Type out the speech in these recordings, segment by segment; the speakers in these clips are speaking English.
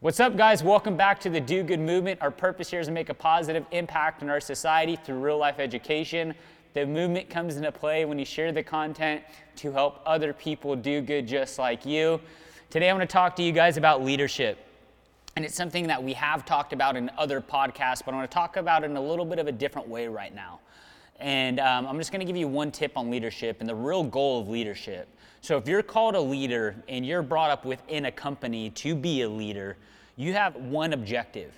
What's up, guys? Welcome back to the Do Good Movement. Our purpose here is to make a positive impact in our society through real life education. The movement comes into play when you share the content to help other people do good just like you. Today, I want to talk to you guys about leadership. And it's something that we have talked about in other podcasts, but I want to talk about it in a little bit of a different way right now. And um, I'm just going to give you one tip on leadership and the real goal of leadership. So, if you're called a leader and you're brought up within a company to be a leader, you have one objective.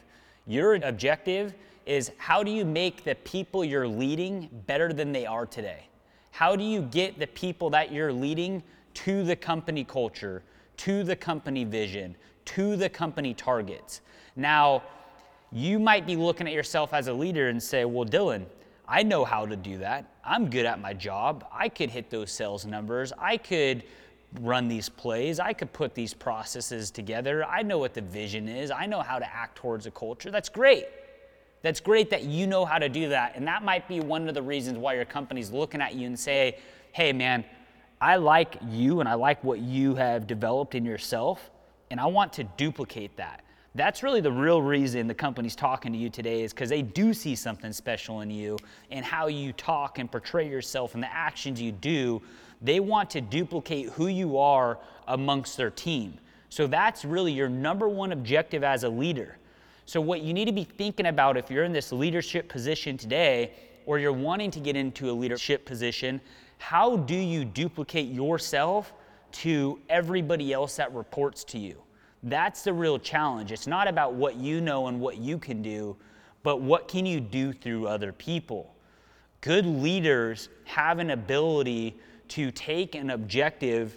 Your objective is how do you make the people you're leading better than they are today? How do you get the people that you're leading to the company culture, to the company vision, to the company targets? Now, you might be looking at yourself as a leader and say, well, Dylan, I know how to do that. I'm good at my job. I could hit those sales numbers. I could run these plays. I could put these processes together. I know what the vision is. I know how to act towards a culture. That's great. That's great that you know how to do that. And that might be one of the reasons why your company's looking at you and say, hey, man, I like you and I like what you have developed in yourself, and I want to duplicate that. That's really the real reason the company's talking to you today is because they do see something special in you and how you talk and portray yourself and the actions you do. They want to duplicate who you are amongst their team. So that's really your number one objective as a leader. So, what you need to be thinking about if you're in this leadership position today or you're wanting to get into a leadership position, how do you duplicate yourself to everybody else that reports to you? That's the real challenge. It's not about what you know and what you can do, but what can you do through other people? Good leaders have an ability to take an objective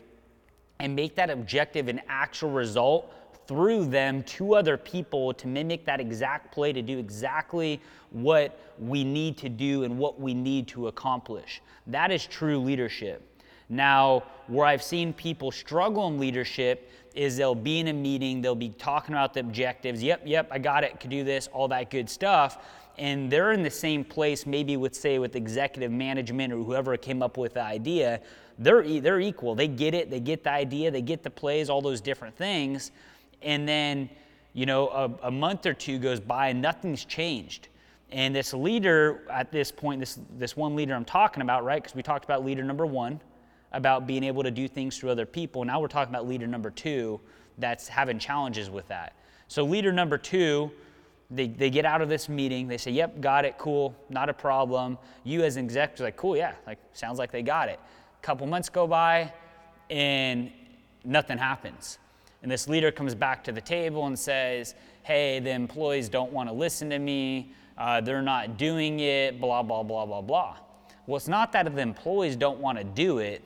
and make that objective an actual result through them to other people to mimic that exact play to do exactly what we need to do and what we need to accomplish. That is true leadership. Now, where I've seen people struggle in leadership is they'll be in a meeting, they'll be talking about the objectives. Yep, yep, I got it, could do this, all that good stuff. And they're in the same place, maybe with, say, with executive management or whoever came up with the idea. They're, they're equal. They get it, they get the idea, they get the plays, all those different things. And then, you know, a, a month or two goes by and nothing's changed. And this leader at this point, this, this one leader I'm talking about, right? Because we talked about leader number one, about being able to do things through other people. Now we're talking about leader number two that's having challenges with that. So, leader number two, they, they get out of this meeting, they say, Yep, got it, cool, not a problem. You, as an exec executive, like, Cool, yeah, like, sounds like they got it. A couple months go by, and nothing happens. And this leader comes back to the table and says, Hey, the employees don't want to listen to me, uh, they're not doing it, blah, blah, blah, blah, blah. Well, it's not that the employees don't want to do it,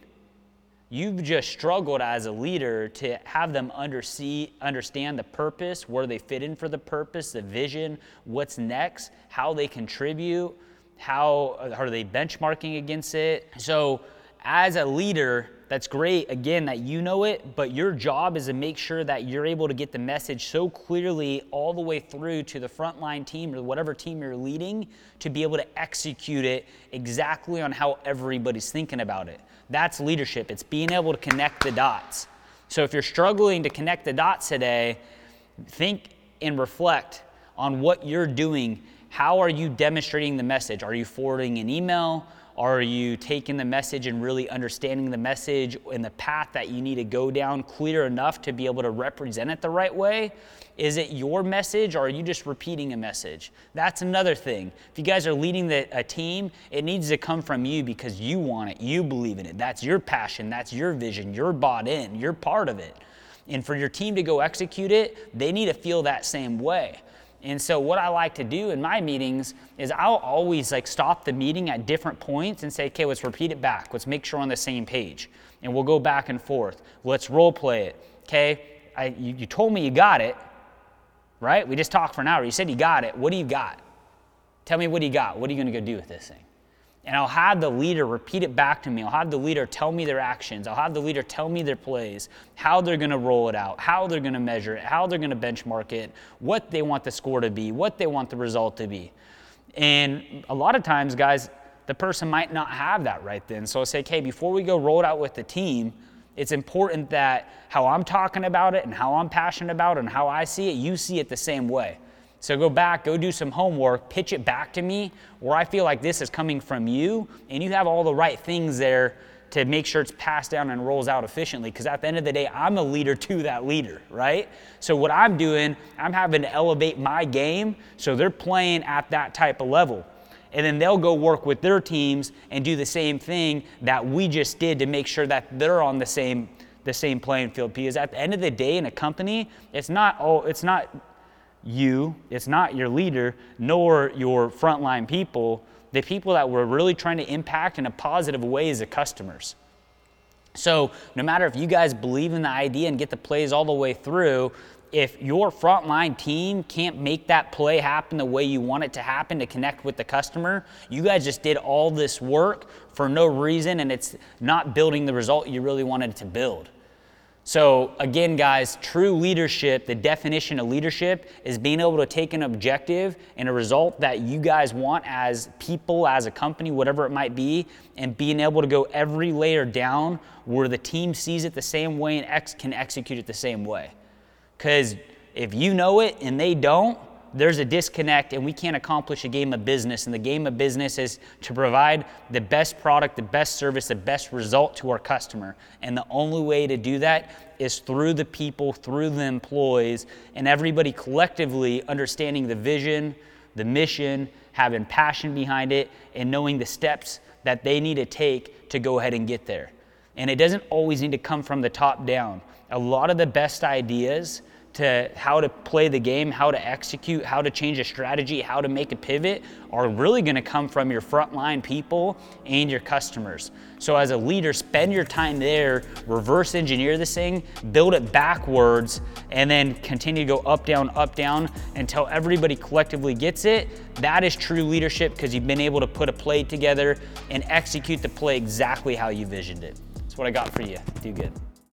You've just struggled as a leader to have them undersee, understand the purpose, where they fit in for the purpose, the vision, what's next, how they contribute, how are they benchmarking against it. So, as a leader, that's great again that you know it, but your job is to make sure that you're able to get the message so clearly all the way through to the frontline team or whatever team you're leading to be able to execute it exactly on how everybody's thinking about it. That's leadership. It's being able to connect the dots. So if you're struggling to connect the dots today, think and reflect on what you're doing. How are you demonstrating the message? Are you forwarding an email? Are you taking the message and really understanding the message and the path that you need to go down clear enough to be able to represent it the right way? Is it your message or are you just repeating a message? That's another thing. If you guys are leading the, a team, it needs to come from you because you want it, you believe in it. That's your passion, that's your vision, you're bought in, you're part of it. And for your team to go execute it, they need to feel that same way. And so what I like to do in my meetings is I'll always like stop the meeting at different points and say, okay, let's repeat it back. Let's make sure we're on the same page. And we'll go back and forth. Let's role play it. Okay, I, you, you told me you got it, right? We just talked for an hour. You said you got it. What do you got? Tell me what you got. What are you going to go do with this thing? And I'll have the leader repeat it back to me. I'll have the leader tell me their actions. I'll have the leader tell me their plays, how they're going to roll it out, how they're going to measure it, how they're going to benchmark it, what they want the score to be, what they want the result to be. And a lot of times, guys, the person might not have that right then. So I'll say, okay, before we go roll it out with the team, It's important that how I'm talking about it and how I'm passionate about it and how I see it, you see it the same way. So go back, go do some homework, pitch it back to me where I feel like this is coming from you and you have all the right things there to make sure it's passed down and rolls out efficiently. Because at the end of the day, I'm a leader to that leader, right? So what I'm doing, I'm having to elevate my game so they're playing at that type of level. And then they'll go work with their teams and do the same thing that we just did to make sure that they're on the same the same playing field. Because at the end of the day, in a company, it's not oh, it's not you, it's not your leader, nor your frontline people the people that we're really trying to impact in a positive way is the customers. So, no matter if you guys believe in the idea and get the plays all the way through, if your frontline team can't make that play happen the way you want it to happen to connect with the customer, you guys just did all this work for no reason and it's not building the result you really wanted to build. So, again, guys, true leadership, the definition of leadership is being able to take an objective and a result that you guys want as people, as a company, whatever it might be, and being able to go every layer down where the team sees it the same way and ex- can execute it the same way. Because if you know it and they don't, there's a disconnect and we can't accomplish a game of business. And the game of business is to provide the best product, the best service, the best result to our customer. And the only way to do that is through the people, through the employees, and everybody collectively understanding the vision, the mission, having passion behind it, and knowing the steps that they need to take to go ahead and get there. And it doesn't always need to come from the top down. A lot of the best ideas to how to play the game, how to execute, how to change a strategy, how to make a pivot are really going to come from your frontline people and your customers. So, as a leader, spend your time there, reverse engineer this thing, build it backwards, and then continue to go up, down, up, down until everybody collectively gets it. That is true leadership because you've been able to put a play together and execute the play exactly how you visioned it. That's what I got for you. Do good.